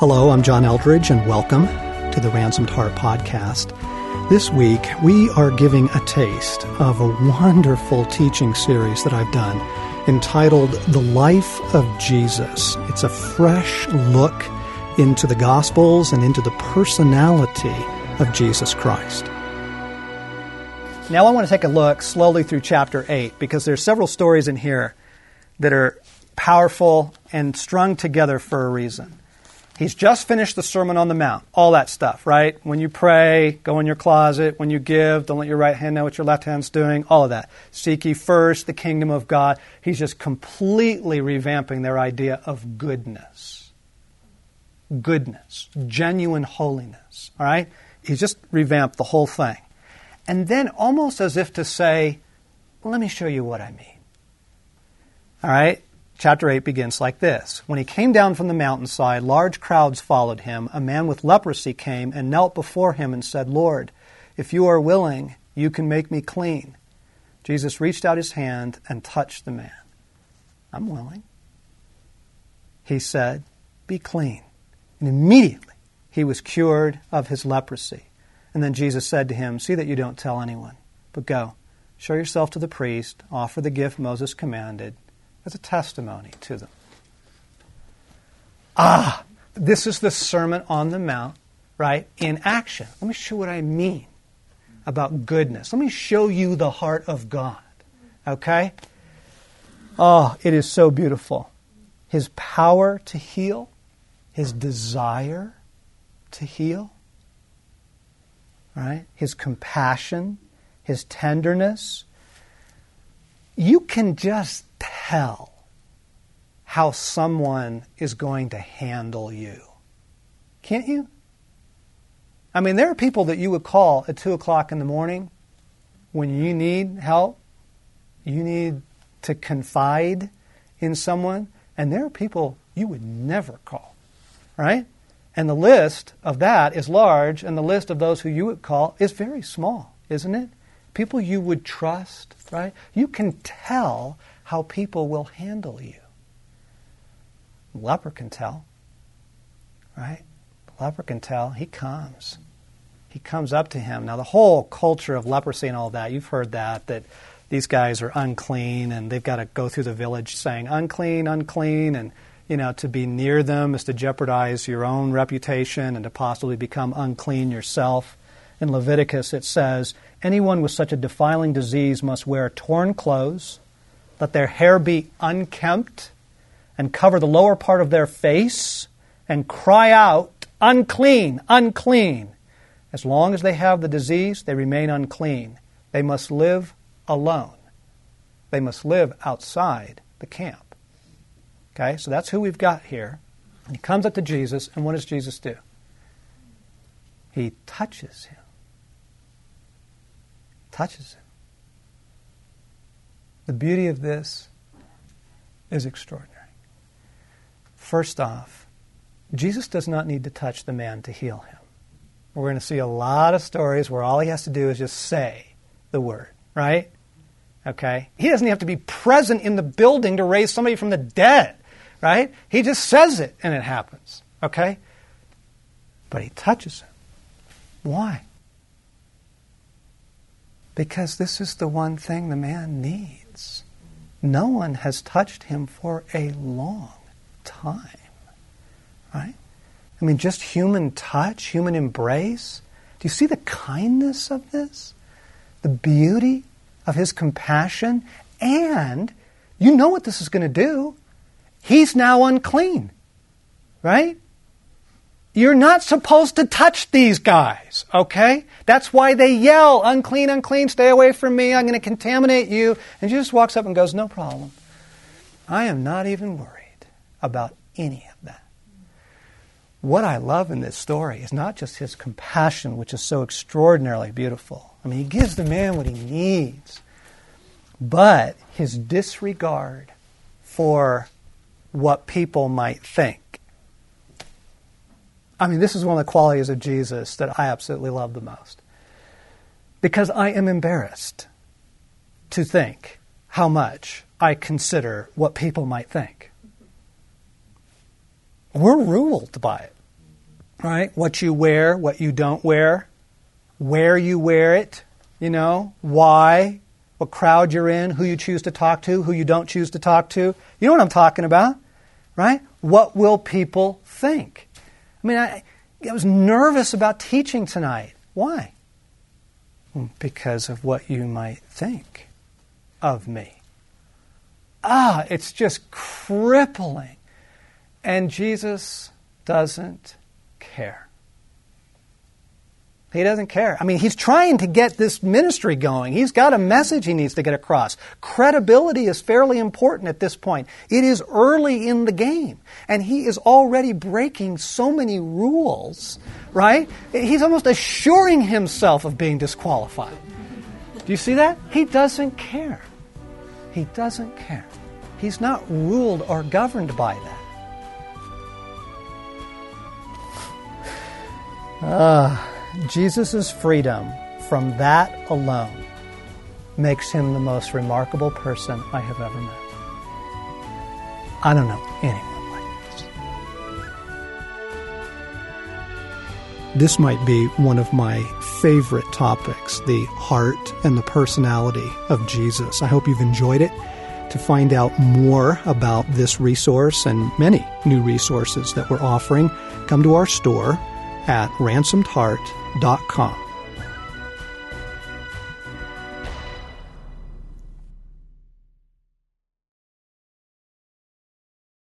Hello, I'm John Eldredge, and welcome to the Ransomed Heart Podcast. This week, we are giving a taste of a wonderful teaching series that I've done entitled The Life of Jesus. It's a fresh look into the Gospels and into the personality of Jesus Christ. Now, I want to take a look slowly through chapter 8 because there's several stories in here that are powerful and strung together for a reason. He's just finished the Sermon on the Mount, all that stuff, right? When you pray, go in your closet. When you give, don't let your right hand know what your left hand's doing, all of that. Seek ye first the kingdom of God. He's just completely revamping their idea of goodness. Goodness, genuine holiness, all right? He's just revamped the whole thing. And then, almost as if to say, well, let me show you what I mean. All right? Chapter 8 begins like this When he came down from the mountainside, large crowds followed him. A man with leprosy came and knelt before him and said, Lord, if you are willing, you can make me clean. Jesus reached out his hand and touched the man. I'm willing. He said, Be clean. And immediately he was cured of his leprosy. And then Jesus said to him, See that you don't tell anyone, but go, show yourself to the priest, offer the gift Moses commanded as a testimony to them. Ah, this is the Sermon on the Mount, right, in action. Let me show what I mean about goodness. Let me show you the heart of God. Okay? Oh, it is so beautiful. His power to heal, his desire to heal, right? His compassion, his tenderness. You can just tell how someone is going to handle you. Can't you? I mean, there are people that you would call at 2 o'clock in the morning when you need help, you need to confide in someone, and there are people you would never call, right? And the list of that is large, and the list of those who you would call is very small, isn't it? People you would trust, right? You can tell how people will handle you. The leper can tell, right? The leper can tell. He comes. He comes up to him. Now, the whole culture of leprosy and all that, you've heard that, that these guys are unclean and they've got to go through the village saying, unclean, unclean, and you know, to be near them is to jeopardize your own reputation and to possibly become unclean yourself. In Leviticus, it says, anyone with such a defiling disease must wear torn clothes, let their hair be unkempt and cover the lower part of their face and cry out, unclean, unclean. As long as they have the disease, they remain unclean. They must live alone. They must live outside the camp. Okay, so that's who we've got here. he comes up to Jesus, and what does Jesus do? He touches him. Touches him. The beauty of this is extraordinary. First off, Jesus does not need to touch the man to heal him. We're going to see a lot of stories where all he has to do is just say the word, right? Okay? He doesn't have to be present in the building to raise somebody from the dead, right? He just says it and it happens, okay? But he touches him. Why? Because this is the one thing the man needs. No one has touched him for a long time. Right? I mean, just human touch, human embrace. Do you see the kindness of this? The beauty of his compassion? And you know what this is going to do. He's now unclean. Right? You're not supposed to touch these guys, okay? That's why they yell, unclean, unclean, stay away from me, I'm going to contaminate you. And Jesus walks up and goes, No problem. I am not even worried about any of that. What I love in this story is not just his compassion, which is so extraordinarily beautiful. I mean, he gives the man what he needs, but his disregard for what people might think. I mean, this is one of the qualities of Jesus that I absolutely love the most. Because I am embarrassed to think how much I consider what people might think. We're ruled by it. right? What you wear, what you don't wear, where you wear it, you know, why, what crowd you're in, who you choose to talk to, who you don't choose to talk to. You know what I'm talking about, right? What will people think? I mean, I, I was nervous about teaching tonight. Why? Because of what you might think of me. Ah, it's just crippling. And Jesus doesn't care. He doesn't care. I mean, he's trying to get this ministry going. He's got a message he needs to get across. Credibility is fairly important at this point. It is early in the game, and he is already breaking so many rules, right? He's almost assuring himself of being disqualified. Do you see that? He doesn't care. He doesn't care. He's not ruled or governed by that. Ah. Jesus' freedom from that alone makes him the most remarkable person I have ever met. I don't know anyone like this. This might be one of my favorite topics the heart and the personality of Jesus. I hope you've enjoyed it. To find out more about this resource and many new resources that we're offering, come to our store at ransomedheart.com.